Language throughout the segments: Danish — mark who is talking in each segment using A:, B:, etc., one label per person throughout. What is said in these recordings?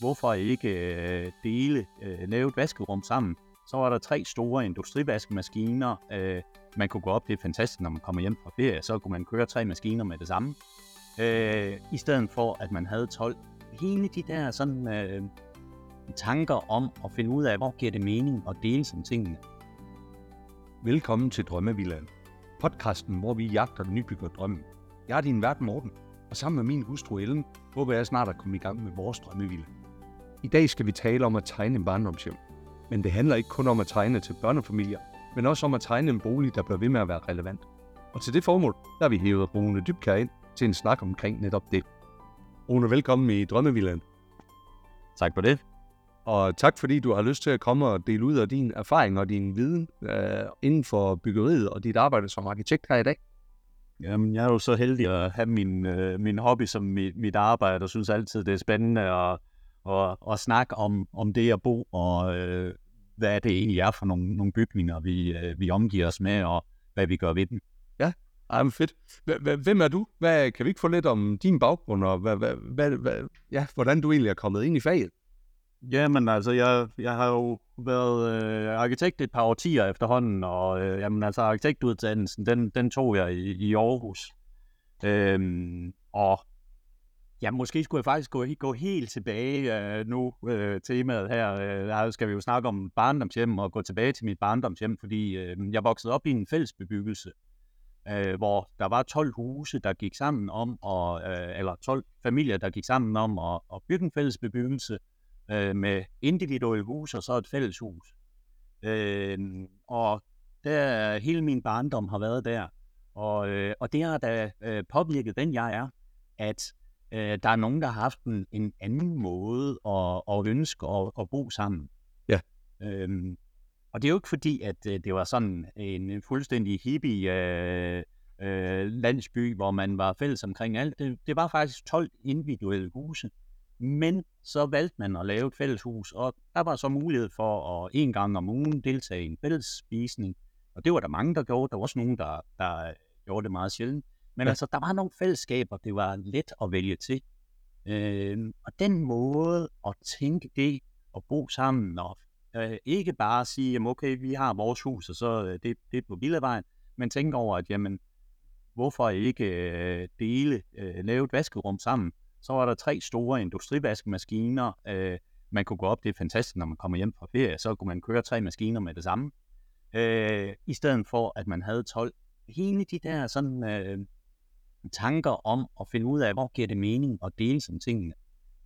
A: hvorfor ikke øh, dele, øh, lave et vaskerum sammen. Så var der tre store industrivaskemaskiner. Øh, man kunne gå op, det er fantastisk, når man kommer hjem fra ferie, så kunne man køre tre maskiner med det samme. Øh, I stedet for, at man havde 12. Hele de der sådan, øh, tanker om at finde ud af, hvor giver det mening at dele sådan tingene.
B: Velkommen til Drømmevillaen. Podcasten, hvor vi jagter den nybygger drømmen. Jeg er din vært Morten, og sammen med min hustru Ellen, håber jeg snart at komme i gang med vores drømmevilla. I dag skal vi tale om at tegne en barndomshjem. Men det handler ikke kun om at tegne til børnefamilier, men også om at tegne en bolig, der bliver ved med at være relevant. Og til det formål, der har vi hævet Rune Dybkær ind til en snak omkring netop det. Rune, velkommen i Drømmevillaen.
A: Tak for det.
B: Og tak fordi du har lyst til at komme og dele ud af din erfaring og din viden øh, inden for byggeriet og dit arbejde som arkitekt her i dag.
A: Jamen, jeg er jo så heldig at have min, øh, min hobby som mit, mit arbejde, og synes altid, det er spændende at, at, at snakke om, om det at bo, og øh, hvad det egentlig er for nogle, nogle bygninger, vi, øh, vi omgiver os med, og hvad vi gør ved dem.
B: Ja, ej, fedt. Hvem er du? Hvad, kan vi ikke få lidt om din baggrund, og hvad, hvad, hvad, hvad, ja, hvordan du egentlig er kommet ind i faget?
A: Jamen altså, jeg, jeg har jo været øh, arkitekt et par årtier efterhånden, og øh, jamen, altså, arkitektuddannelsen, den, den tog jeg i, i Aarhus. Øhm, og ja, måske skulle jeg faktisk gå, gå helt tilbage øh, nu, øh, temaet her. Øh, skal vi jo snakke om barndomshjem og gå tilbage til mit barndomshjem, fordi øh, jeg voksede op i en fællesbebyggelse, øh, hvor der var 12 huse, der gik sammen om, og, øh, eller 12 familier, der gik sammen om at, at bygge en fællesbebyggelse, øh, med individuelle huse og så et fælleshus. Øh, og der, hele min barndom har været der. Og, øh, og det har da øh, påvirket den, jeg er, at øh, der er nogen, der har haft en, en anden måde at, at ønske at, at bo sammen.
B: Ja.
A: Øhm, og det er jo ikke fordi, at øh, det var sådan en fuldstændig hippie øh, øh, landsby, hvor man var fælles omkring alt. Det, det var faktisk 12 individuelle huse, men så valgte man at lave et fælleshus, og der var så mulighed for at en gang om ugen deltage i en fælles spisning. Og det var der mange, der gjorde. Der var også nogen, der, der gjorde det meget sjældent. Men ja. altså, der var nogle fællesskaber, det var let at vælge til. Øh, og den måde at tænke det, og bo sammen, og øh, ikke bare sige, jamen okay, vi har vores hus, og så øh, det, det er på Villavejen, men tænke over, at jamen, hvorfor ikke øh, dele, øh, lave et vaskerum sammen, så var der tre store industrivaskemaskiner. Øh, man kunne gå op, det er fantastisk, når man kommer hjem fra ferie, så kunne man køre tre maskiner med det samme. Øh, I stedet for, at man havde 12. Hele de der sådan, øh, tanker om at finde ud af, hvor giver det mening at dele som tingene.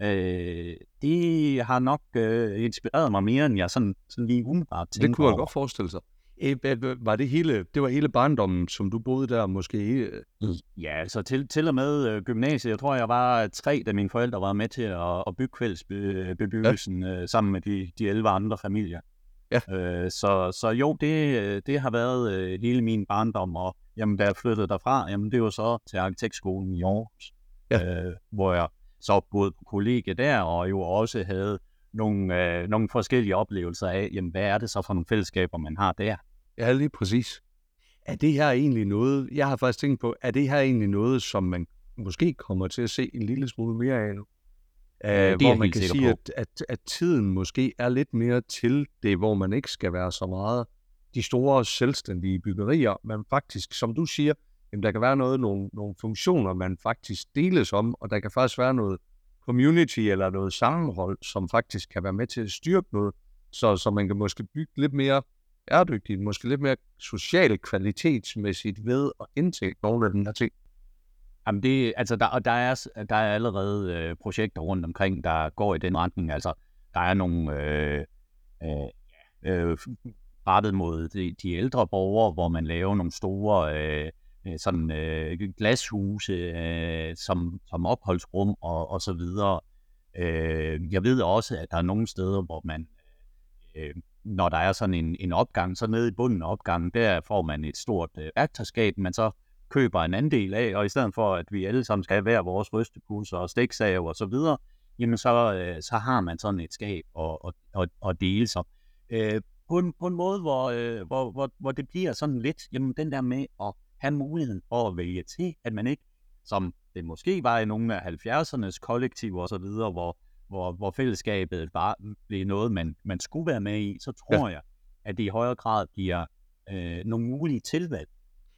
A: Øh, det har nok øh, inspireret mig mere, end jeg sådan, sådan lige umiddelbart tænker
B: Det kunne jeg over. godt forestille sig. Var det hele, det var hele barndommen, som du boede der måske?
A: Ja, altså til, til og med øh, gymnasiet. Jeg tror, jeg var tre, da mine forældre var med til at, at bygge fællesbebyggelsen ja. øh, sammen med de, de 11 andre familier. Ja. Øh, så, så jo, det, det har været øh, hele min barndom, og jamen, da jeg flyttede derfra, jamen, det var så til arkitektskolen i Aarhus, ja. øh, hvor jeg så boede på kollegie der, og jo også havde nogle, øh, nogle forskellige oplevelser af, jamen, hvad er det så for nogle fællesskaber, man har der.
B: Ja, lige præcis. Er det her egentlig noget, jeg har faktisk tænkt på, er det her egentlig noget, som man måske kommer til at se en lille smule mere af nu? Uh, det hvor man kan sige, at, at, at tiden måske er lidt mere til det, hvor man ikke skal være så meget de store selvstændige byggerier, men faktisk, som du siger, jamen, der kan være noget, nogle, nogle funktioner, man faktisk deles om, og der kan faktisk være noget community eller noget sammenhold, som faktisk kan være med til at styrke noget, så, så man kan måske bygge lidt mere bæredygtigt, måske lidt mere socialt kvalitetsmæssigt ved at indtænke nogle af den her ting.
A: Jamen det, altså der, og der er, der er allerede øh, projekter rundt omkring, der går i den retning. Altså, der er nogle øh, øh, øh, rettet mod de, de ældre borgere, hvor man laver nogle store øh, øh, sådan øh, glashuse øh, som, som opholdsrum og, og så videre. Øh, jeg ved også, at der er nogle steder, hvor man øh, øh, når der er sådan en, en opgang, så nede i bunden af opgangen, der får man et stort øh, værktøjskab, man så køber en andel af, og i stedet for, at vi alle sammen skal have hver vores rystepusser og stiksav og så videre, jamen så, øh, så har man sådan et skab og, og, og, og dele sig. Øh, på, en, på en måde, hvor, øh, hvor, hvor, hvor det bliver sådan lidt, jamen den der med at have muligheden for at vælge til, at man ikke, som det måske var i nogle af 70'ernes kollektiv og så videre, hvor hvor, hvor fællesskabet bare blev noget, man, man skulle være med i, så tror ja. jeg, at det i højere grad bliver øh, nogle mulige tilvalg.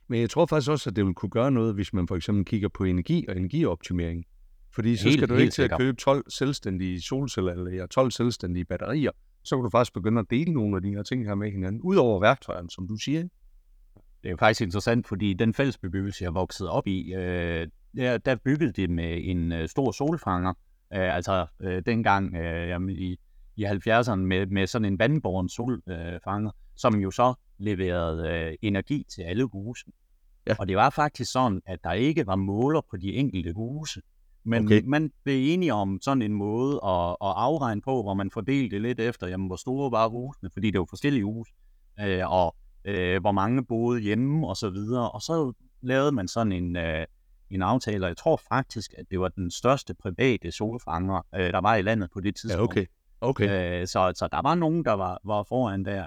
B: Men jeg tror faktisk også, at det vil kunne gøre noget, hvis man for eksempel kigger på energi og energioptimering. Fordi så helt, skal du ikke til at købe 12 selvstændige solceller eller 12 selvstændige batterier. Så kan du faktisk begynde at dele nogle af de her ting her med hinanden, udover værktøjerne, som du siger.
A: Det er jo faktisk interessant, fordi den fællesbebyggelse, jeg voksede op i, øh, der, der byggede det med en øh, stor solfanger. Øh, altså øh, dengang øh, jamen, i, i 70'erne med, med sådan en vandborgen solfanger, øh, som jo så leverede øh, energi til alle huse. Ja. Og det var faktisk sådan, at der ikke var måler på de enkelte huse. Men okay. man blev enige om sådan en måde at, at afregne på, hvor man fordelte det lidt efter, jamen, hvor store var husene, fordi det var forskellige huse, øh, og øh, hvor mange boede hjemme og så videre. Og så lavede man sådan en, øh, en aftale, og jeg tror faktisk, at det var den største private solfanger, øh, der var i landet på det tidspunkt.
B: Ja, okay. okay.
A: Øh, så, så der var nogen, der var, var foran der.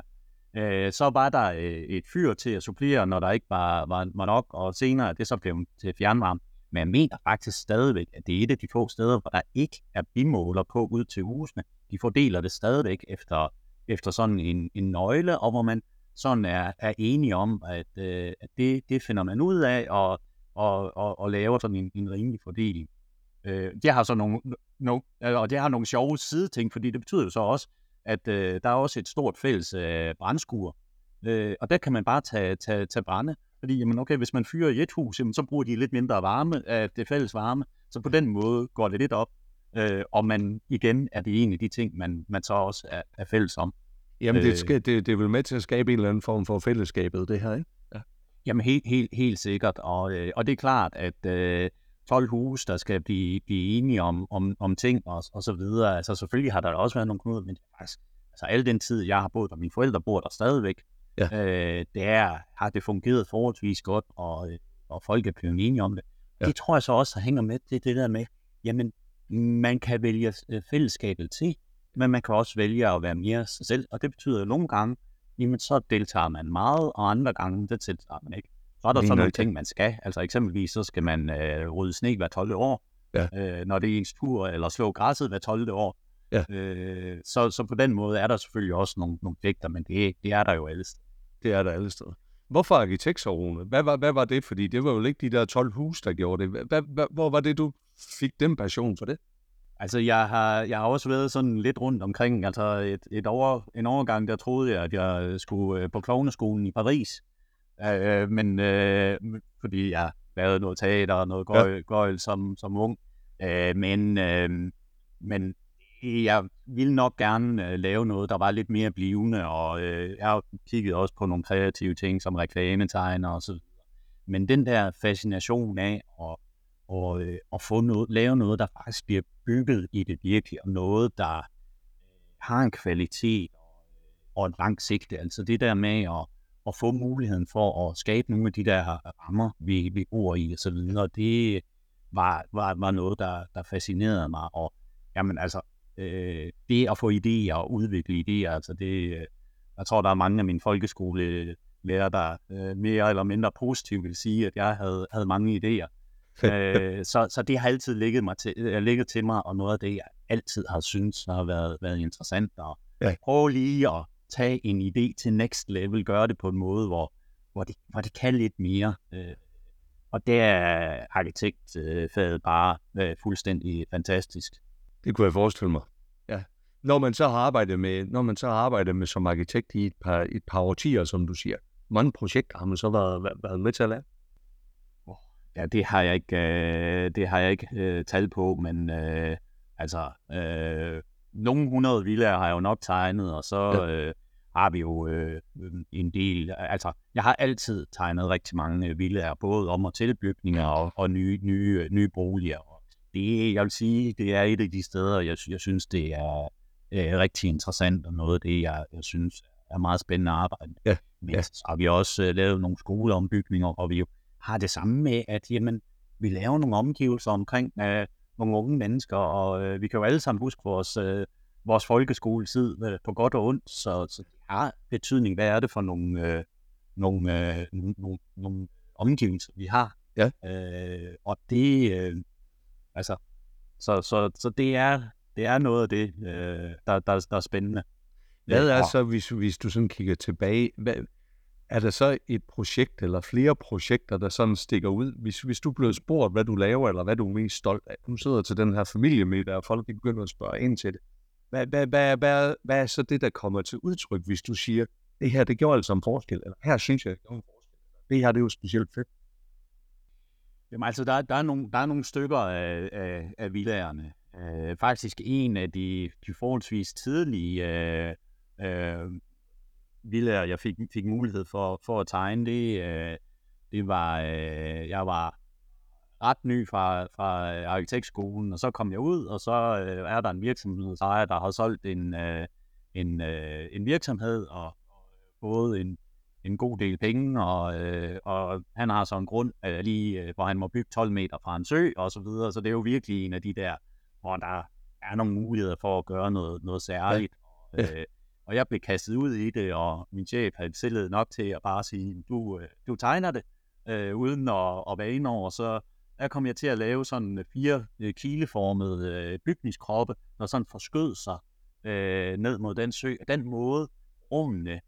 A: Øh, så var der øh, et fyr til at supplere, når der ikke var, var, var nok, og senere det så blev til fjernvarme. Men jeg mener faktisk stadigvæk, at det er et af de få steder, hvor der ikke er bimåler på ud til husene. De fordeler det stadigvæk efter, efter sådan en, en nøgle, og hvor man sådan er, er enige om, at, øh, at det, det finder man ud af, og, og, og, og laver sådan en, en rimelig fordeling. Øh, det har så nogle, no, øh, og det har nogle sjove sideting, fordi det betyder jo så også, at øh, der er også et stort fælles øh, brændskur, øh, og der kan man bare tage, tage, tage brænde, fordi jamen, okay, hvis man fyrer i et hus, jamen, så bruger de lidt mindre varme af det fælles varme, så på den måde går det lidt op, øh, og man igen er det en af de ting, man, man så også er, er fælles om.
B: Jamen, det, øh. skal, det, det er vel med til at skabe en eller anden form for fællesskabet, det her, ikke? Ja.
A: Jamen, helt, helt, helt sikkert, og, øh, og det er klart, at øh, 12 huse, der skal blive, blive enige om, om, om ting og, og så videre. Altså selvfølgelig har der også været nogle knuder, men det faktisk, altså al den tid, jeg har boet der, mine forældre bor der stadigvæk, ja. øh, det er, har det fungeret forholdsvis godt, og, og folk er blevet enige om det. Ja. Det tror jeg så også hænger med, det det der med, jamen, man kan vælge øh, fællesskabet til, men man kan også vælge at være mere sig selv, og det betyder jo nogle gange, jamen så deltager man meget, og andre gange, det deltager man ikke. Så er der sådan nogle ting, man skal. Altså eksempelvis, så skal man øh, rydde sne hver 12. år, ja. øh, når det er ens tur, eller slå græsset hver 12. år. Ja. Øh, så, så på den måde er der selvfølgelig også nogle, nogle pligter, men det, det er der jo alle steder.
B: Det er der alle steder. Hvorfor arkitektsoverne? Hvad var, hvad var det? Fordi det var jo ikke de der 12 hus, der gjorde det. Hvad, hvad, hvor var det, du fik den passion for det?
A: Altså, jeg har, jeg har også været sådan lidt rundt omkring. Altså, et, et over, en overgang, der troede jeg, at jeg skulle øh, på klovneskolen i Paris. Øh, men øh, fordi jeg lavede noget teater og noget gøjl, ja. gøjl som, som ung. Øh, men, øh, men jeg ville nok gerne øh, lave noget, der var lidt mere blivende, og øh, jeg har kigget også på nogle kreative ting, som reklametegner og så Men den der fascination af at, og, øh, at få noget, lave noget, der faktisk bliver bygget i det virkelige, og noget, der øh, har en kvalitet og, og et langt sigte. Altså det der med at, at få muligheden for at skabe nogle af de der rammer, vi, vi bor i og så videre, det var, var, var noget, der, der fascinerede mig. Og jamen altså, øh, det at få idéer og udvikle idéer, altså det, øh, jeg tror, der er mange af mine folkeskolelærer, der øh, mere eller mindre positivt vil sige, at jeg havde, havde mange idéer. øh, så, så det har altid ligget, mig til, øh, ligget til mig, og noget af det, jeg altid har syntes har været, været interessant. Og ja. prøve lige at tage en idé til next level, gøre det på en måde, hvor, hvor, det, hvor det kan lidt mere. Øh, og det er arkitektfaget bare øh, fuldstændig fantastisk.
B: Det kunne jeg forestille mig. Ja. Når man så har arbejdet med, når man så har arbejdet med som arkitekt i et par, et par årtier, som du siger, mange projekter har man så været, været med til at lave?
A: Ja, det har jeg ikke, øh, det har jeg ikke øh, talt på, men øh, altså, øh, nogle hundrede villager har jeg jo nok tegnet, og så ja. øh, har vi jo øh, en del, altså, jeg har altid tegnet rigtig mange villager, både om og tilbygninger og, og nye, nye, nye boliger. Det, jeg vil sige, det er et af de steder, jeg, jeg synes, det er øh, rigtig interessant, og noget af det, jeg, jeg synes er meget spændende at arbejde med. Ja. Men ja. så har vi også øh, lavet nogle skoleombygninger, og vi har det samme med, at jamen, vi laver nogle omgivelser omkring øh, nogle unge mennesker, og øh, vi kan jo alle sammen huske vores, øh, vores folkeskoletid øh, på godt og ondt, så, så det har betydning, hvad er det for nogle, øh, nogle, øh, nogle, nogle omgivelser, vi har. Ja. Øh, og det, øh, altså, så, så, så det er det er noget af det, øh, der, der, der er spændende.
B: Hvad er så, hvis, hvis du sådan kigger tilbage, hvad, er der så et projekt eller flere projekter, der sådan stikker ud? Hvis, hvis du blev spurgt, hvad du laver, eller hvad du er mest stolt af, nu sidder til den her familiemiddag, og folk begynder at spørge ind til det. Hvad, hvad, hvad, hvad, hvad er så det, der kommer til udtryk, hvis du siger, det her, det gjorde altså en forskel, eller her synes jeg, det gjorde en forskel. Det her, det er jo specielt fedt.
A: Jamen altså, der, der, er, nogle, der er nogle stykker af, af, af villagerne. Øh, faktisk en af de, de forholdsvis tidlige øh, øh, villager, jeg fik, fik mulighed for, for at tegne, det, øh, det var, øh, jeg var ret ny fra, fra arkitektskolen, og så kom jeg ud, og så øh, er der en virksomhedsejer, der har solgt en, øh, en, øh, en virksomhed, og, og fået en, en god del penge, og, øh, og han har så en grund øh, lige, øh, hvor han må bygge 12 meter fra en sø, og så videre, så det er jo virkelig en af de der, hvor der er nogle muligheder for at gøre noget, noget særligt. Ja. Ja. Øh, og jeg blev kastet ud i det, og min chef havde tillid nok til at bare sige, du, øh, du tegner det, øh, uden at, at være inde over, så der kom jeg til at lave sådan fire øh, kileformede øh, bygningskroppe, der sådan forskød sig øh, ned mod den sø. Og den måde, rummene,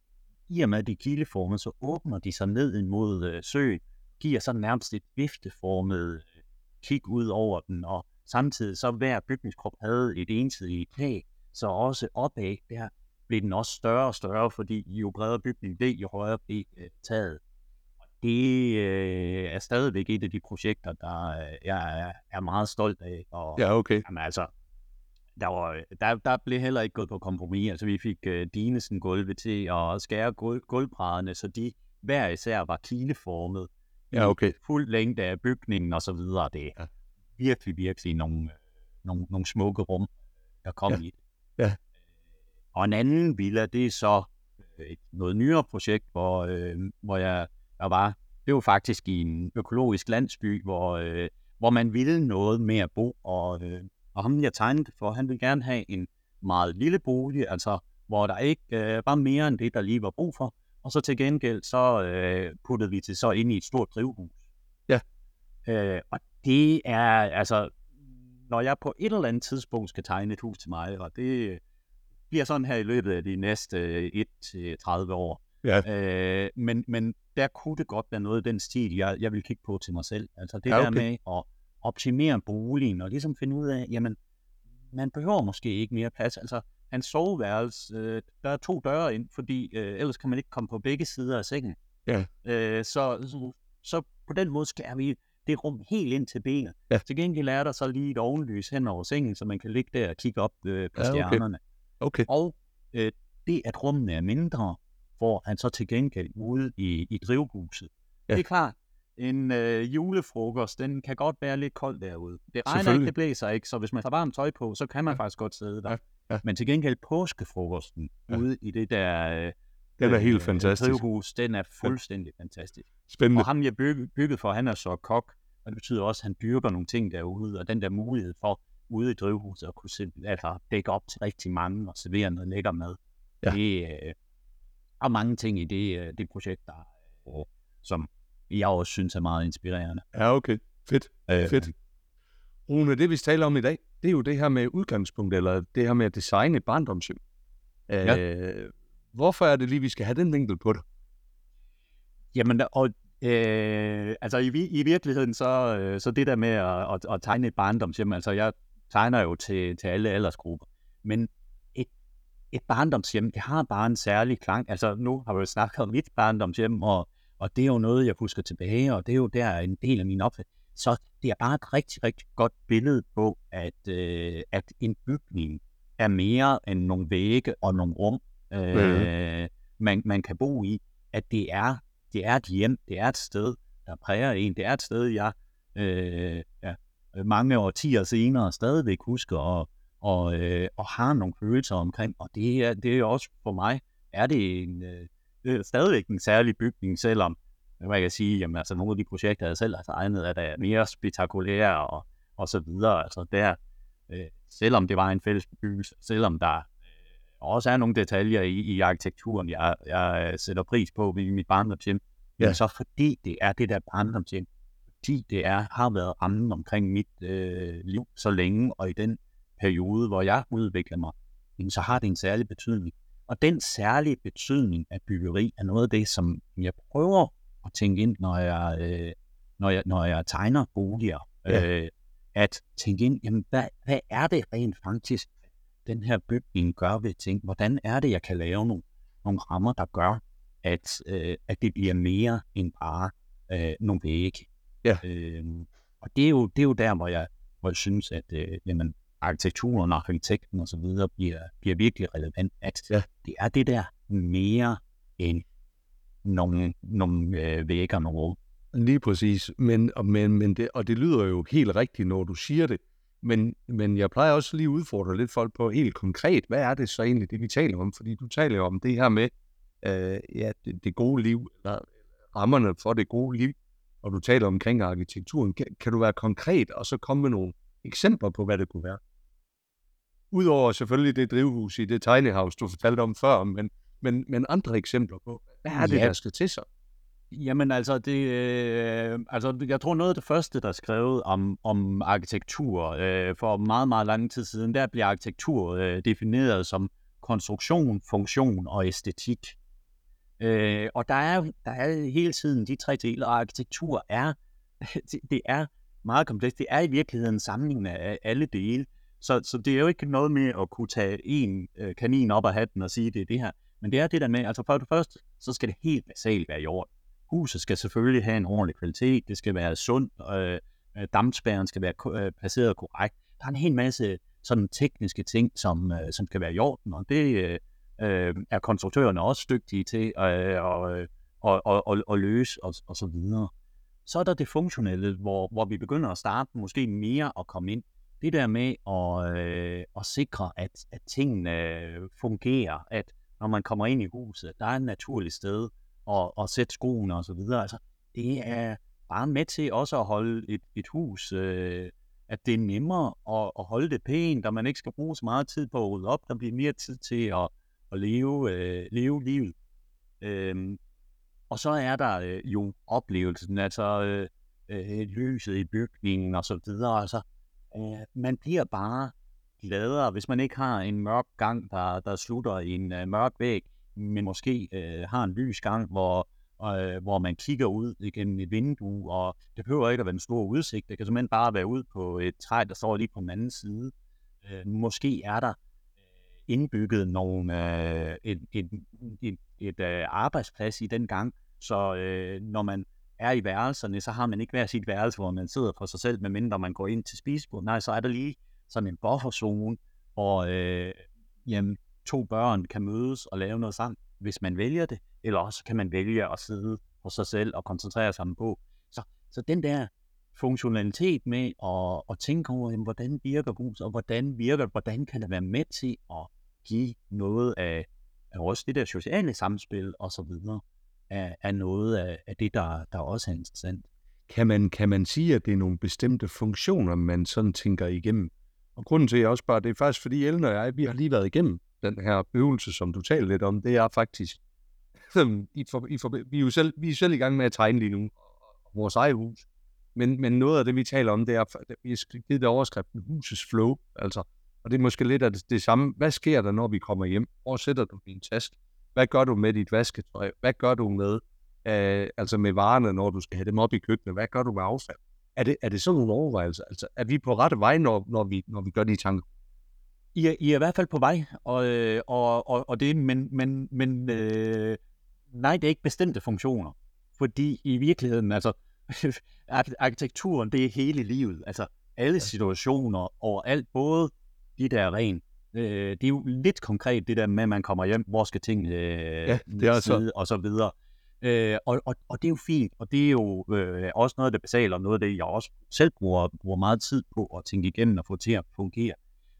A: i og med at de er kileformede, så åbner de sig ned mod øh, søen, giver sådan nærmest et vifteformet øh, kig ud over den, og samtidig så hver bygningskrop havde et ensidigt tag, så også opad der blev den også større og større, fordi jo bredere bygningen blev, jo højere blev øh, taget. Og det øh, er stadigvæk et af de projekter, der øh, jeg er, er meget stolt af. Og,
B: ja, okay.
A: Jamen, altså, der, var, der, der blev heller ikke gået på kompromis. Altså, vi fik øh, Dinesen gulve til at skære gulv, gulvbrædderne, så de hver især var kileformet.
B: Ja, okay.
A: Fuld længde af bygningen og så videre. Det er ja. virkelig, virkelig nogle, nogle, nogle smukke rum, der kom
B: ja.
A: i det.
B: Ja.
A: Og en anden villa, det er så øh, et noget nyere projekt, hvor, øh, hvor jeg, jeg var. Det var faktisk i en økologisk landsby, hvor, øh, hvor man ville noget med at bo. Og, øh, og ham, jeg tegnede for, han ville gerne have en meget lille bolig, altså hvor der ikke øh, var mere end det, der lige var brug for. Og så til gengæld, så øh, puttede vi til så ind i et stort drivhus.
B: Ja.
A: Øh, og det er, altså, når jeg på et eller andet tidspunkt skal tegne et hus til mig, og det bliver sådan her i løbet af de næste 1-30 år.
B: Ja.
A: Øh, men, men der kunne det godt være noget af den stil, jeg, jeg vil kigge på til mig selv. Altså det
B: Ja,
A: der
B: okay.
A: med at optimere boligen, og ligesom finde ud af, jamen, man behøver måske ikke mere plads. Altså, hans soveværelse, øh, der er to døre ind, fordi øh, ellers kan man ikke komme på begge sider af sengen.
B: Ja.
A: Øh, så, så, så på den måde skærer vi det rum helt ind til benet.
B: Ja.
A: Til gengæld er der så lige et ovenlys hen over sengen, så man kan ligge der og kigge op øh, på
B: Ja, okay.
A: stjernerne.
B: Okay.
A: Og øh, det, at rummene er mindre, får han så til gengæld ude i, i drivhuset.
B: Ja.
A: Det er klart, en øh, julefrokost, den kan godt være lidt kold derude. Det regner ikke, det blæser ikke, så hvis man tager varmt tøj på, så kan man
B: Ja.
A: faktisk godt sidde der.
B: Ja, ja.
A: Men til gengæld påskefrokosten
B: Ja.
A: ude i det der øh,
B: Den er
A: øh,
B: helt fantastisk.
A: drivhus, den er fuldstændig fantastisk.
B: Spændende.
A: Og ham, jeg bygget, bygget for, han er så kok, og det betyder også, at han dyrker nogle ting derude, og den der mulighed for ude i drivhuset at kunne se, altså, dække op til rigtig mange og servere noget lækker mad.
B: Ja.
A: Det øh, er mange ting i det, øh, det projekt, der, øh, som jeg også synes er meget inspirerende.
B: Ja, okay. Fedt.
A: Øh,
B: Fedt. Rune, det vi taler om i dag, det er jo det her med udgangspunkt, eller det her med at designe et barndomshjem.
A: Ja.
B: Øh, hvorfor er det lige, vi skal have den vinkel på det?
A: Jamen, og øh, altså i, i virkeligheden, så, øh, så det der med at, at, at tegne et barndomshjem, altså jeg tegner jo til, til alle aldersgrupper, men et, et barndomshjem, det har bare en særlig klang. Altså nu har vi jo snakket om mit barndomshjem, og, og det er jo noget, jeg husker tilbage, og det er jo der en del af min opfattelse. Så det er bare et rigtig, rigtig godt billede på, at, øh, at en bygning er mere end nogle vægge og nogle rum, øh, man, man kan bo i. At det er, det er et hjem, det er et sted, der præger en. Det er et sted, jeg øh, ja, mange årtier senere stadigvæk husker og, og, øh, og har nogle følelser omkring. Og det er, det er også for mig, er det en, øh, det er stadigvæk en særlig bygning, selvom man kan sige, jamen, altså, nogle af de projekter, jeg selv har tegnet, er der mere spektakulære og, og så videre. Altså der, øh, selvom det var en fælles bebyggelse, selvom der øh, også er nogle detaljer i, i arkitekturen, jeg, jeg øh, sætter pris på i mit barndomshjem,
B: Ja.
A: men så fordi det er det der barndomshjem, fordi det er, har været rammen omkring mit øh, liv så længe, og i den periode, hvor jeg udvikler mig, så har det en særlig betydning. Og den særlige betydning af byggeri er noget af det, som jeg prøver at tænke ind, når jeg, øh, når jeg, når jeg tegner boliger. Ja. Øh, at tænke ind, jamen, hvad, hvad er det rent faktisk, den her bygning gør ved ting? Hvordan er det, jeg kan lave nogle, nogle rammer, der gør, at, øh, at det bliver mere end bare øh, nogle vægge? Ja. Øh, og det er, jo, det er jo der, hvor jeg, hvor jeg synes, at øh, jamen, arkitekturen og arkitekten og så videre bliver, bliver virkelig relevant, at ja. det er det der mere end nogle, nogle øh, vægge og nogle rum.
B: Lige præcis, men, men, men det, og det lyder jo helt rigtigt, når du siger det, men, men jeg plejer også lige at udfordre lidt folk på helt konkret, hvad er det så egentlig, det vi taler om? Fordi du taler jo om det her med øh, ja, det, det gode liv, eller rammerne for det gode liv, og du taler omkring arkitekturen. Kan, kan du være konkret, og så komme med nogle eksempler på, hvad det kunne være? Udover selvfølgelig det drivhus i det tiny house, du fortalte om før, men, men, men andre eksempler på, hvad er det, ja. der skal til sig?
A: Jamen altså, det, øh, altså, jeg tror noget af det første, der er skrevet om, om arkitektur øh, for meget, meget lang tid siden, der bliver arkitektur øh, defineret som konstruktion, funktion og æstetik. Øh, og der er, der er hele tiden de tre dele, og arkitektur er, det, det er meget komplekst. Det er i virkeligheden samlingen af alle dele. Så, så det er jo ikke noget med at kunne tage en øh, kanin op af hatten og sige, det er det her. Men det er det der med, altså for det første, så skal det helt basalt være i orden. Huset skal selvfølgelig have en ordentlig kvalitet, det skal være sundt, øh, øh dampspæren skal være øh, placeret korrekt. Der er en hel masse sådan tekniske ting, som, øh, som skal være i orden, og det øh, øh er konstruktørerne også dygtige til at og, og, og, og, og løse og, og så videre. Så er der det funktionelle, hvor, hvor vi begynder at starte måske mere at komme ind. Det der med at, øh, at sikre, at, at tingene øh, fungerer, at når man kommer ind i huset, der er et naturligt sted, at, at sætte skoene og så videre. Altså, det er bare med til også at holde et, et hus, øh, at det er nemmere at, at holde det pænt, og man ikke skal bruge så meget tid på at rydde op. Der bliver mere tid til at, at leve, øh, leve livet. Øhm, og så er der øh, jo oplevelsen, altså øh, øh, lyset i bygningen og så videre. Altså, øh, man bliver bare gladere, hvis man ikke har en mørk gang, der, der slutter i en øh, mørk væg men måske øh, har en lys gang, hvor, øh, hvor man kigger ud igennem et vindue, og det behøver ikke at være en stor udsigt. Det kan simpelthen bare være ud på et træ, der står lige på den anden side. Øh, måske er der øh, indbygget nogle, øh, et, et, et, et øh, arbejdsplads i den gang, så øh, når man er i værelserne, så har man ikke hver sit værelse, hvor man sidder for sig selv, medmindre man går ind til spisebordet. Nej, så er der lige sådan en bufferzone, hvor øh, jamen, to børn kan mødes og lave noget sammen, hvis man vælger det, eller også kan man vælge at sidde for sig selv og koncentrere sig på. Så, så den der funktionalitet med at, at tænke over, jamen, hvordan virker hus, og hvordan virker hvordan kan det være med til at give noget af, af også det der sociale samspil og så videre, er, er noget af, af det, der, der også er interessant.
B: Kan man, kan man sige, at det er nogle bestemte funktioner, man sådan tænker igennem? Og grunden til, at jeg også bare, det er faktisk fordi Ellen og jeg, vi har lige været igennem den her øvelse, som du taler lidt om, det er faktisk, i for, i for, vi, er jo selv, vi er selv i gang med at tegne lige nu, vores eget hus. Men, men noget af det, vi taler om, det er, vi har givet det overskriften husets flow, altså. Og det er måske lidt af det, det samme. Hvad sker der, når vi kommer hjem? Hvor sætter du din taske? Hvad gør du med dit vasketøj? Hvad gør du med, øh, altså med varerne, når du skal have dem op i køkkenet? Hvad gør du med affald? Er det, er det sådan nogle overvejelser? Altså, er vi på rette vej, når, når, vi, når vi gør de tanker?
A: I er, I er i hvert fald på vej, og, øh, og, og, og det, men, men, men øh, nej, det er ikke bestemte funktioner. Fordi i virkeligheden, altså, arkitekturen, det er hele livet. Altså, alle situationer overalt, både de der ren, øh, det er jo lidt konkret det der med, at man kommer hjem, hvor skal ting øh, ja, det er så. og så videre. Øh, og, og, og det er jo fint, og det er jo øh, også noget basale, og noget af det, jeg også selv bruger, bruger meget tid på at tænke igennem og få til at fungere.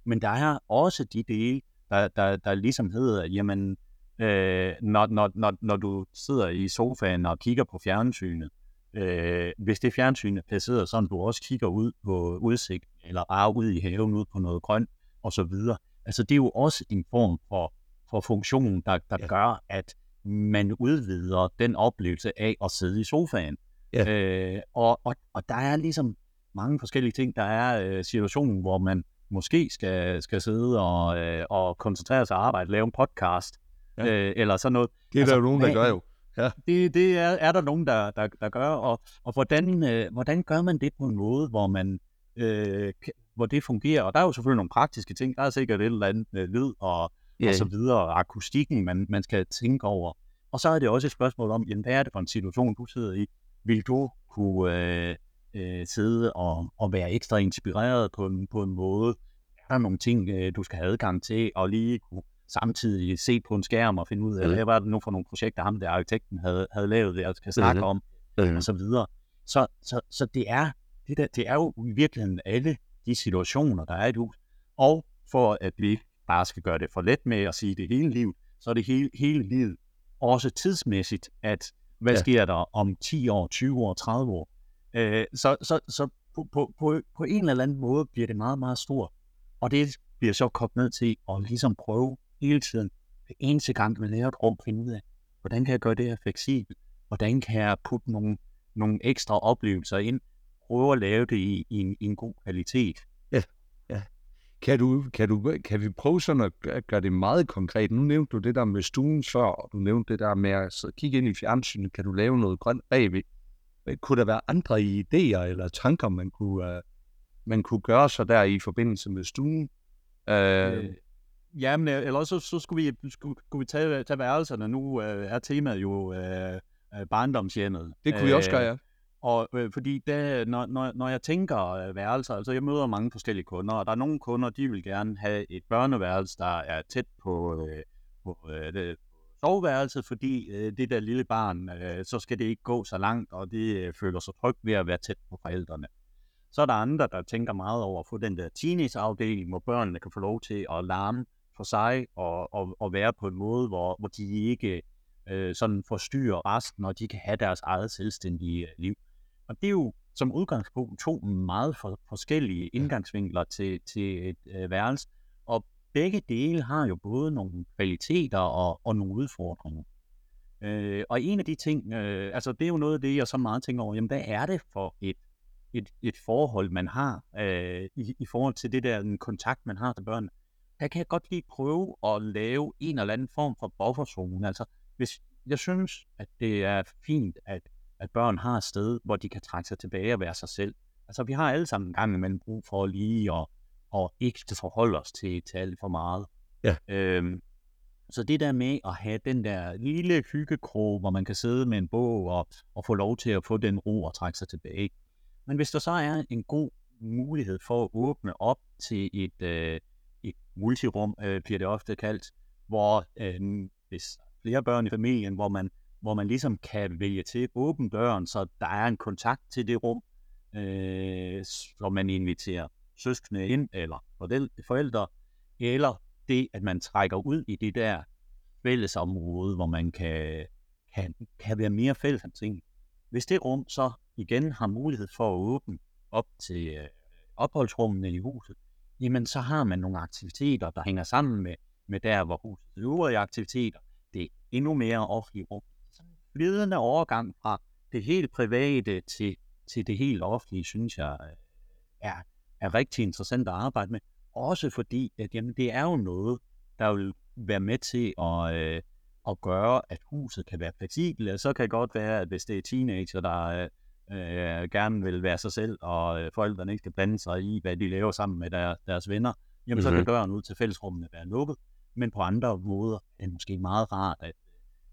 A: Men der er også de dele, der, der, der ligesom hedder, jamen, øh, når, når, når, når du sidder i sofaen og kigger på fjernsynet, øh, hvis det fjernsyn er placeret sådan, du også kigger ud på udsigt, eller bare ud i haven, ud på noget grønt, og så videre. Altså, det er jo også en form for, for funktion, der, der ja. gør, at man udvider den oplevelse af at sidde i sofaen. Ja. Øh, og, og, og der er ligesom mange forskellige ting. Der er øh, situationen, hvor man måske skal, skal sidde og, øh, og koncentrere sig og arbejde, lave en podcast, ja. øh, eller sådan noget.
B: Det er altså, der jo nogen, der gør jo.
A: Ja. Det, det er, er der nogen, der, der, der gør, og, og hvordan, øh, hvordan gør man det på en måde, hvor man øh, hvor det fungerer. Og der er jo selvfølgelig nogle praktiske ting. Der er sikkert et eller andet øh, lyd og, yeah. og så videre, og akustikken, man, man skal tænke over. Og så er det også et spørgsmål om, jamen, hvad er det for en situation, du sidder i? Vil du kunne øh, øh, sidde og, og være ekstra inspireret på en, på en måde? Er der nogle ting, øh, du skal have adgang til, og lige kunne samtidig se på en skærm og finde ud af, mm. hvad var det nu for nogle projekter, ham der arkitekten havde, havde lavet, det, jeg skal snakke mm. om, mm. og så videre. Så, så, så det, er, det, der, det er jo i virkeligheden alle de situationer, der er i et hus. Og for at vi bare skal gøre det for let med at sige det hele livet, så er det hele, hele livet også tidsmæssigt, at hvad ja. sker der om 10 år, 20 år, 30 år? Øh, så så, så på, på, på, på en eller anden måde bliver det meget, meget stort. Og det bliver så kommet ned til at ligesom prøve hele tiden, hver eneste gang, man laver et rum, finde ud af, hvordan kan jeg gøre det her fleksibelt? Hvordan kan jeg putte nogle, nogle ekstra oplevelser ind? Prøve at lave det i, i, en, i en god kvalitet.
B: Ja, ja. Kan, du, kan, du, kan vi prøve sådan at gøre det meget konkret? Nu nævnte du det der med stuen før, og du nævnte det der med at kigge ind i fjernsynet. Kan du lave noget grønt bagved? Kunne der være andre idéer eller tanker, man kunne, uh, man kunne gøre sig der i forbindelse med stuen?
A: Uh, øh, Jamen, øh, eller så, så skulle vi, skulle, skulle vi tage, tage værelserne. Nu øh, er temaet jo øh, øh barndomshjemmet.
B: Det kunne vi også gøre, ja.
A: Og øh, fordi det, når, når, når jeg tænker øh, værelser, altså jeg møder mange forskellige kunder, og der er nogle kunder, de vil gerne have et børneværelse, der er tæt på, øh, på øh, det, soveværelset, fordi øh, det der lille barn, øh, så skal det ikke gå så langt, og det øh, føler sig trygt ved at være tæt på forældrene. Så er der andre, der tænker meget over at få den der teenageafdeling, hvor børnene kan få lov til at larme for sig og, og, og være på en måde, hvor, hvor de ikke øh, sådan forstyrrer resten, og de kan have deres eget selvstændige øh, liv. Og det er jo som udgangspunkt to meget for, forskellige indgangsvinkler til, til et øh, værelse, og begge dele har jo både nogle kvaliteter og, og nogle udfordringer. Øh, og en af de ting, øh, altså det er jo noget af det, jeg så meget tænker over, jamen hvad er det for et, et, et forhold, man har øh, i, i forhold til det der en kontakt, man har til børn der kan jeg godt lige prøve at lave en eller anden form for bufferzone. Altså, hvis jeg synes, at det er fint, at, at børn har et sted, hvor de kan trække sig tilbage og være sig selv. Altså, vi har alle sammen en gang imellem brug for lige at, at ikke forholde os til, til alt for meget.
B: Ja.
A: Øhm, så det der med at have den der lille hyggekrog, hvor man kan sidde med en bog og, og få lov til at få den ro og trække sig tilbage. Men hvis der så er en god mulighed for at åbne op til et, øh, et multirum, øh, bliver det ofte kaldt, hvor øh, hvis flere børn i familien, hvor man, hvor man ligesom kan vælge til at åbne døren, så der er en kontakt til det rum, øh, som man inviterer søskende ind, eller forældre, eller det, at man trækker ud i det der fællesområde, hvor man kan, kan, kan være mere fælles om ting. Hvis det rum så igen har mulighed for at åbne op til øh, opholdsrummene i huset, jamen så har man nogle aktiviteter, der hænger sammen med, med der, hvor huset øvrige aktiviteter. Det er endnu mere offentligt rum. Flydende overgang fra det helt private til, til det helt offentlige, synes jeg øh, er, er rigtig interessant at arbejde med. Også fordi, at jamen, det er jo noget, der vil være med til at, øh, at gøre, at huset kan være fleksibelt. Så kan det godt være, at hvis det er teenager, der øh, øh, gerne vil være sig selv, og øh, forældrene ikke skal blande sig i, hvad de laver sammen med der, deres venner, jamen mm-hmm. så kan mhm. døren ud til fællesrummene være lukket. Men på andre måder er det måske meget rart, at,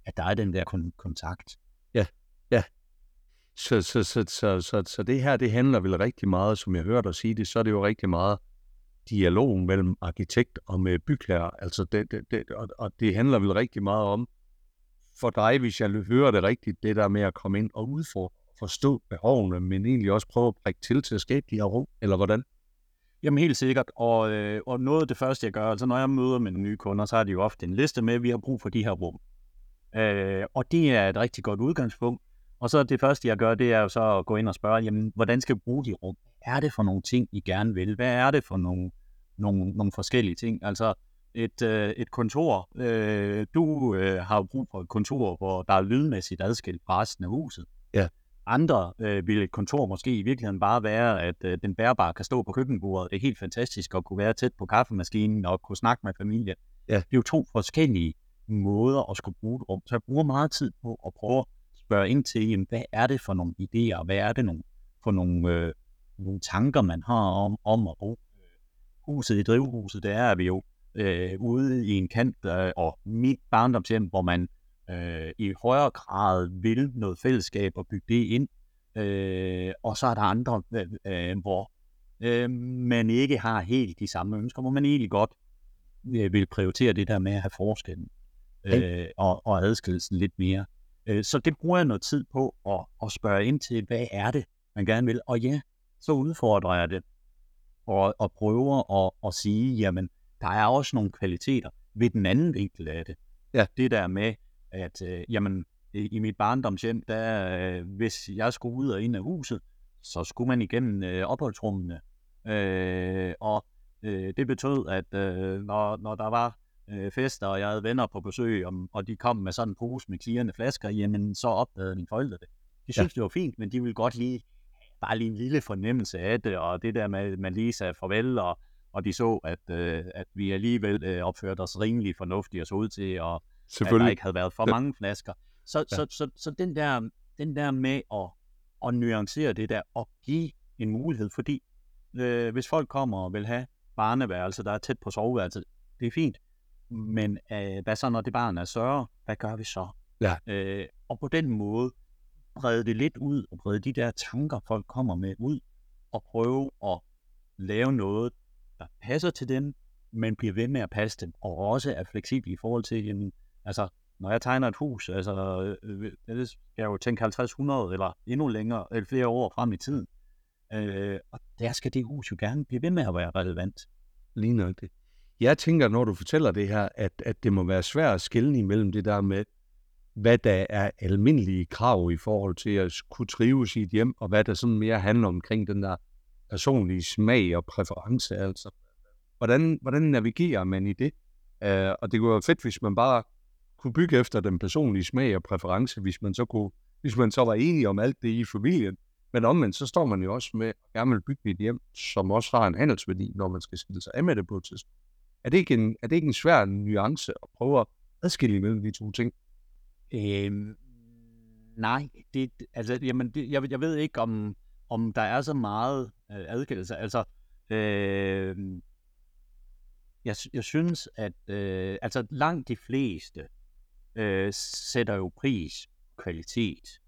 A: at der er den der kon- kontakt.
B: Ja, ja. Så, så, så, så, så, så det her, det handler vel rigtig meget, som jeg hørte dig sige det, så er det jo rigtig meget dialog mellem arkitekt og med bygherre. Altså det, det, det, og, og det handler vel rigtig meget om, for dig, hvis jeg hører det rigtigt, det der med at komme ind og udfordre forstå behovene, men egentlig også prøve at prikke til til at skabe de her rum, eller hvordan?
A: Jamen helt sikkert, og, øh, og noget af det første, jeg gør, altså når jeg møder med nye kunder, så har de jo ofte en liste med, at vi har brug for de her rum. Øh, og det er et rigtig godt udgangspunkt. Og så det første, jeg gør, det er jo så at gå ind og spørge, jamen, hvordan skal vi bruge de rum? Hvad er det for nogle ting, I gerne vil? Hvad er det for nogle, nogle, nogle forskellige ting? Altså, et, øh, et kontor. Øh, du øh, har brug for et kontor, hvor der er lydmæssigt adskilt fra resten af huset.
B: Ja.
A: andre øh, vil et kontor måske i virkeligheden bare være, at øh, den bærbare kan stå på køkkenbordet. Det er helt fantastisk at kunne være tæt på kaffemaskinen og kunne snakke med familien. Ja. Det er jo to forskellige måder at skulle bruge det rum. Så jeg bruger meget tid på at prøve at spørge ind til, jamen, hvad er det for nogle idéer, hvad er det nogle, for nogle, øh, nogle tanker, man har om, om at bruge huset i drivhuset. Der er vi jo øh, ude i en kant, øh, og mit barndomshjem, hvor man øh, i højere grad vil noget fællesskab og bygge det ind. Øh, og så er der andre, øh, øh, hvor øh, man ikke har helt de samme ønsker, hvor man egentlig godt øh, vil prioritere det der med at have forskellen øh, og, og adskillelsen lidt mere. Øh, så det bruger jeg noget tid på at, at spørge ind til, hvad er det, man gerne vil. Og ja, så udfordrer jeg det og, og prøver at, at sige, jamen, der er også nogle kvaliteter ved den anden vinkel af det. Ja. Det der med, at øh, jamen, i, mit barndomshjem, der, øh, hvis jeg skulle ud og ind af huset, så skulle man igennem øh, opholdsrummene. Øh, og øh, det betød, at øh, når, når der var øh, fester, og jeg havde venner på besøg, og, og de kom med sådan en pose med klirrende flasker, jamen så opdagede mine forældre det. De synes, ja. det var fint, men de ville godt lige bare lige en lille fornemmelse af det, og det der med, at man lige sagde farvel, og, og de så, at, øh, at vi alligevel øh, opførte os rimelig fornuftigt og så ud til, og at der ikke havde været for mange flasker. Så, ja. så, så, så den, der, den der med at, at nuancere det der, og give en mulighed, fordi øh, hvis folk kommer og vil have barneværelse, der er tæt på soveværelset, det er fint, men øh, hvad så, når det barn er sørger? Hvad gør vi så? Ja. Øh, og på den måde brede det lidt ud, og brede de der tanker, folk kommer med ud, og prøve at lave noget, der passer til dem, men bliver ved med at passe dem, og også er fleksibel i forhold til, jamen, altså, når jeg tegner et hus, altså, øh, det skal jeg jo tænke 50, 100 eller endnu længere, eller flere år frem i tiden. Øh, og der skal det hus jo gerne blive ved med at være relevant.
B: Lige nok det. Jeg tænker, når du fortæller det her, at, at det må være svært at skille imellem det der med, hvad der er almindelige krav i forhold til at kunne trives i et hjem, og hvad der sådan mere handler omkring den der personlige smag og præference. Altså, hvordan, hvordan navigerer man i det? Uh, og det kunne være fedt, hvis man bare kunne bygge efter den personlige smag og præference, hvis man så kunne, hvis man så var enig om alt det i familien. Men omvendt, så står man jo også med at gerne vil bygge et hjem, som også har en handelsværdi, når man skal skille sig af med det på et tidspunkt. Er det ikke en, er det ikke en svær nuance at prøve at adskille mellem de to ting?
A: Øhm, nej, det, altså, jamen, det, jeg, jeg ved ikke, om, om der er så meget øh, adskillelse. Altså, øh, jeg, jeg synes, at øh, altså, langt de fleste øh, sætter jo pris på kvalitet.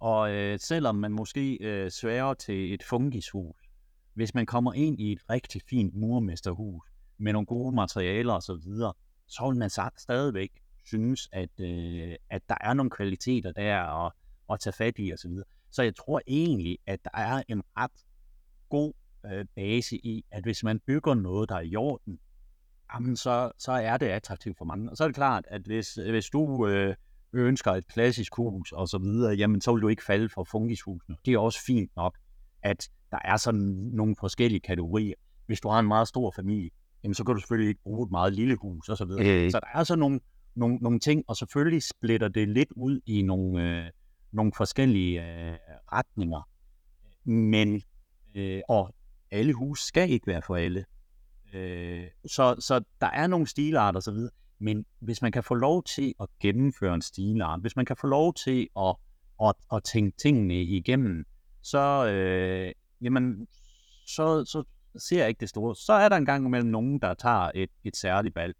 A: Og øh, selvom man måske øh, sværer til et fungishus, hvis man kommer ind i et rigtig fint murmesterhus med nogle gode materialer og så, videre, så vil man stadigvæk synes, at, øh, at der er nogle kvaliteter der at, at tage fat i og Så, videre. så jeg tror egentlig, at der er en ret god øh, base i, at hvis man bygger noget, der er i orden, jamen så, så er det attraktivt for mange. Og så er det klart, at hvis, hvis du øh, ønsker et klassisk hus og så videre, jamen så vil du ikke falde for fungishusene. Det er også fint nok, at der er sådan nogle forskellige kategorier. Hvis du har en meget stor familie, jamen så kan du selvfølgelig ikke bruge et meget lille hus og så videre. Øh. Så der er så nogle, nogle, nogle ting, og selvfølgelig splitter det lidt ud i nogle, øh, nogle forskellige øh, retninger. Men, øh, og alle huse skal ikke være for alle. Øh, så, så der er nogle stilarter osv., men hvis man kan få lov til at gennemføre en stilart, hvis man kan få lov til at, at, at tænke tingene igennem, så, øh, jamen, så, så ser ikke det store. Så er der en gang imellem nogen, der tager et, et særligt valg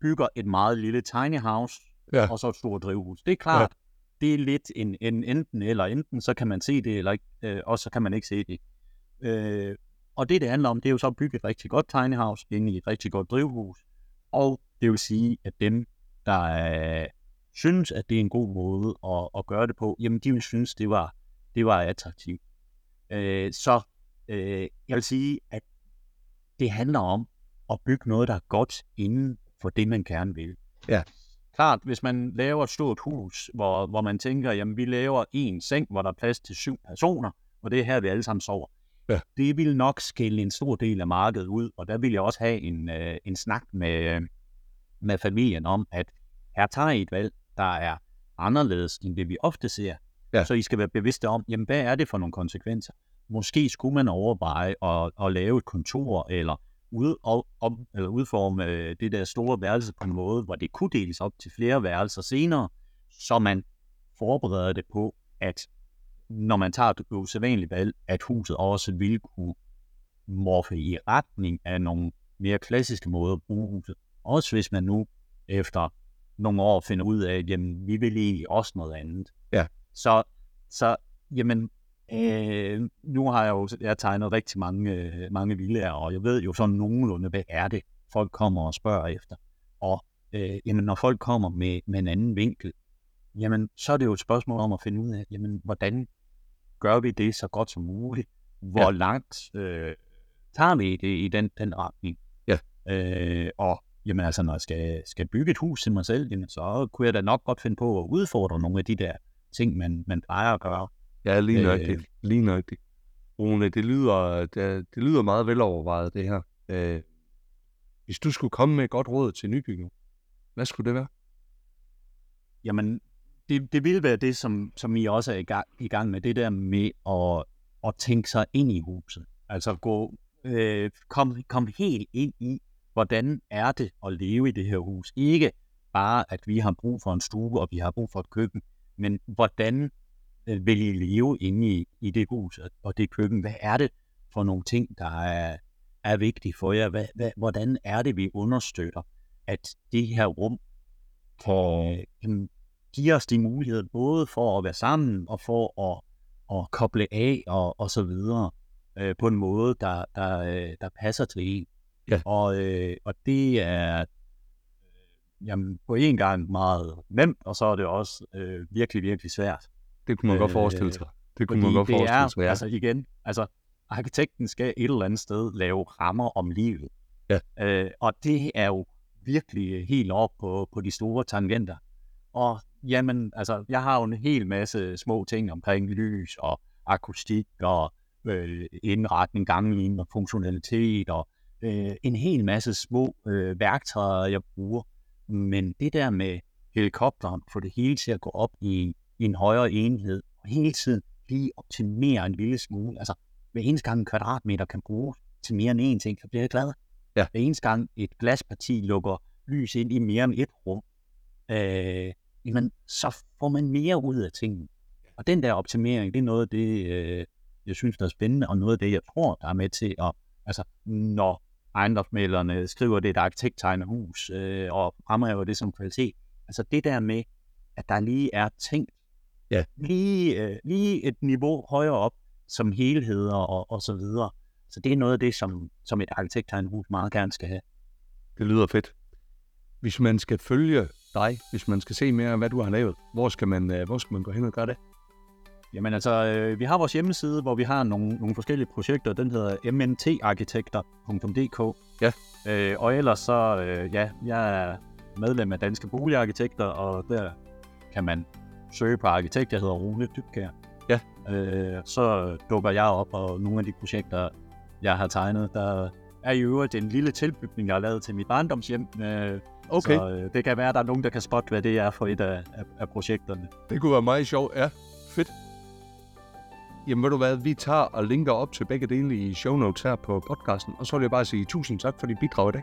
A: bygger et meget lille tiny house, ja. og så et stort drivhus. Det er klart, ja. det er lidt en, en enten eller enten, så kan man se det, eller ikke, øh, og så kan man ikke se det. Øh, og det, det handler om, det er jo så at bygge et rigtig godt tiny house inde i et rigtig godt drivhus. Og det vil sige, at dem, der øh, synes, at det er en god måde at, at gøre det på, jamen de vil synes, det var, det var attraktivt. Øh, så øh, jeg vil sige, at det handler om at bygge noget, der er godt inden for det, man gerne vil. Ja. Klart, hvis man laver et stort hus, hvor, hvor man tænker, jamen vi laver en seng, hvor der er plads til syv personer, og det er her, vi alle sammen sover. Ja. Det vil nok skille en stor del af markedet ud, og der vil jeg også have en, øh, en snak med, med familien om, at her tager I et valg, der er anderledes end det, vi ofte ser. Ja. Så I skal være bevidste om, jamen hvad er det for nogle konsekvenser? Måske skulle man overveje at, at lave et kontor, eller, ud, og, om, eller udforme øh, det der store værelse på en måde, hvor det kunne deles op til flere værelser senere, så man forbereder det på, at når man tager et usædvanligt valg, at huset også vil kunne morfe i retning af nogle mere klassiske måder at bruge huset. Også hvis man nu efter nogle år finder ud af, at jamen, vi vil egentlig også noget andet.
B: Ja.
A: Så, så jamen, øh, nu har jeg jo jeg har tegnet rigtig mange, øh, mange villager, og jeg ved jo sådan nogenlunde, hvad er det, folk kommer og spørger efter. Og øh, jamen, når folk kommer med, med en anden vinkel, jamen, så er det jo et spørgsmål om at finde ud af, jamen, hvordan gør vi det så godt som muligt? Hvor ja. langt øh, tager vi det i den, den retning?
B: Ja.
A: Øh, og jamen altså, når jeg skal, skal bygge et hus til mig selv, jamen, så kunne jeg da nok godt finde på at udfordre nogle af de der ting, man, man plejer at gøre.
B: Ja, lige nok Øh, lige nøjagtigt. Rune, det lyder, det, det lyder meget velovervejet, det her. Øh, hvis du skulle komme med et godt råd til nybygning, hvad skulle det være?
A: Jamen, det, det vil være det, som, som I også er i gang, i gang med, det der med at, at tænke sig ind i huset. Altså gå, øh, kom, kom helt ind i, hvordan er det at leve i det her hus. Ikke bare, at vi har brug for en stue, og vi har brug for et køkken, men hvordan øh, vil I leve inde i, i det hus og det køkken? Hvad er det for nogle ting, der er, er vigtige for jer? Hvad, hvad, hvordan er det, vi understøtter, at det her rum kan, kan give os de muligheder, både for at være sammen og for at, at koble af og, og så videre øh, på en måde, der, der, øh, der passer til en.
B: Ja.
A: Og, øh, og det er øh, jamen, på en gang meget nemt, og så er det også øh, virkelig, virkelig svært.
B: Det kunne man øh, godt forestille sig. Det kunne man godt forestille sig,
A: ja. altså igen, altså arkitekten skal et eller andet sted lave rammer om livet.
B: Ja.
A: Øh, og det er jo virkelig helt op på, på de store tangenter. Og jamen, altså, jeg har jo en hel masse små ting omkring lys og akustik og øh, indretning, ganglinje og funktionalitet og øh, en hel masse små øh, værktøjer, jeg bruger. Men det der med helikopteren, få det hele til at gå op i, i en højere enhed, og hele tiden lige optimere en lille smule. Altså, hver eneste gang en kvadratmeter kan bruges til mere end én ting, så bliver jeg glad.
B: Ja.
A: Hver eneste gang et glasparti lukker lys ind i mere end et rum, øh, jamen, så får man mere ud af tingene. Og den der optimering, det er noget af det, øh, jeg synes, der er spændende, og noget af det, jeg tror, der er med til at, altså, når ejendomsmælerne skriver, det er et arkitekttegnehus, øh, og fremhæver det som kvalitet. Altså det der med, at der lige er tænkt
B: ja.
A: lige, øh, lige et niveau højere op, som helheder og, og så videre. Så det er noget af det, som, som et arkitekttegnehus meget gerne skal have.
B: Det lyder fedt. Hvis man skal følge dig, hvis man skal se mere af, hvad du har lavet, hvor skal man, øh, hvor skal man gå hen og gøre det?
A: Jamen altså, øh, vi har vores hjemmeside, hvor vi har nogle, nogle forskellige projekter. Den hedder mntarkitekter.dk.
B: Ja.
A: Øh, og ellers så, øh, ja, jeg er medlem af Danske Boligarkitekter, og der kan man søge på arkitekt. Jeg hedder Rune Dybkær.
B: Ja.
A: Øh, så dukker jeg op, og nogle af de projekter, jeg har tegnet, der er i øvrigt en lille tilbygning, jeg har lavet til mit barndomshjem. Øh,
B: okay.
A: Så øh, det kan være, at der er nogen, der kan spotte, hvad det er for et af, af, af projekterne.
B: Det kunne være meget sjovt, ja. Fedt. Jamen ved du hvad, vi tager og linker op til begge dele i show notes her på podcasten, og så vil jeg bare sige tusind tak for dit bidrag i dag.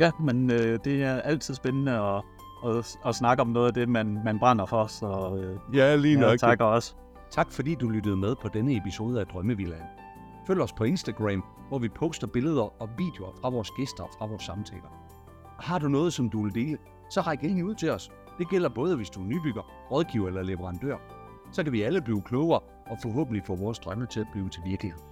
A: Ja, men øh, det er altid spændende at, at, at snakke om noget af det, man, man brænder for, så øh,
B: ja, lige nok.
A: Tak også.
B: Tak fordi du lyttede med på denne episode af Drømmevillagen. Følg os på Instagram, hvor vi poster billeder og videoer fra vores gæster og fra vores samtaler. Har du noget, som du vil dele, så ræk endelig ud til os. Det gælder både, hvis du er nybygger, rådgiver eller leverandør. Så kan vi alle blive klogere og forhåbentlig få vores drømme til at blive til virkelighed.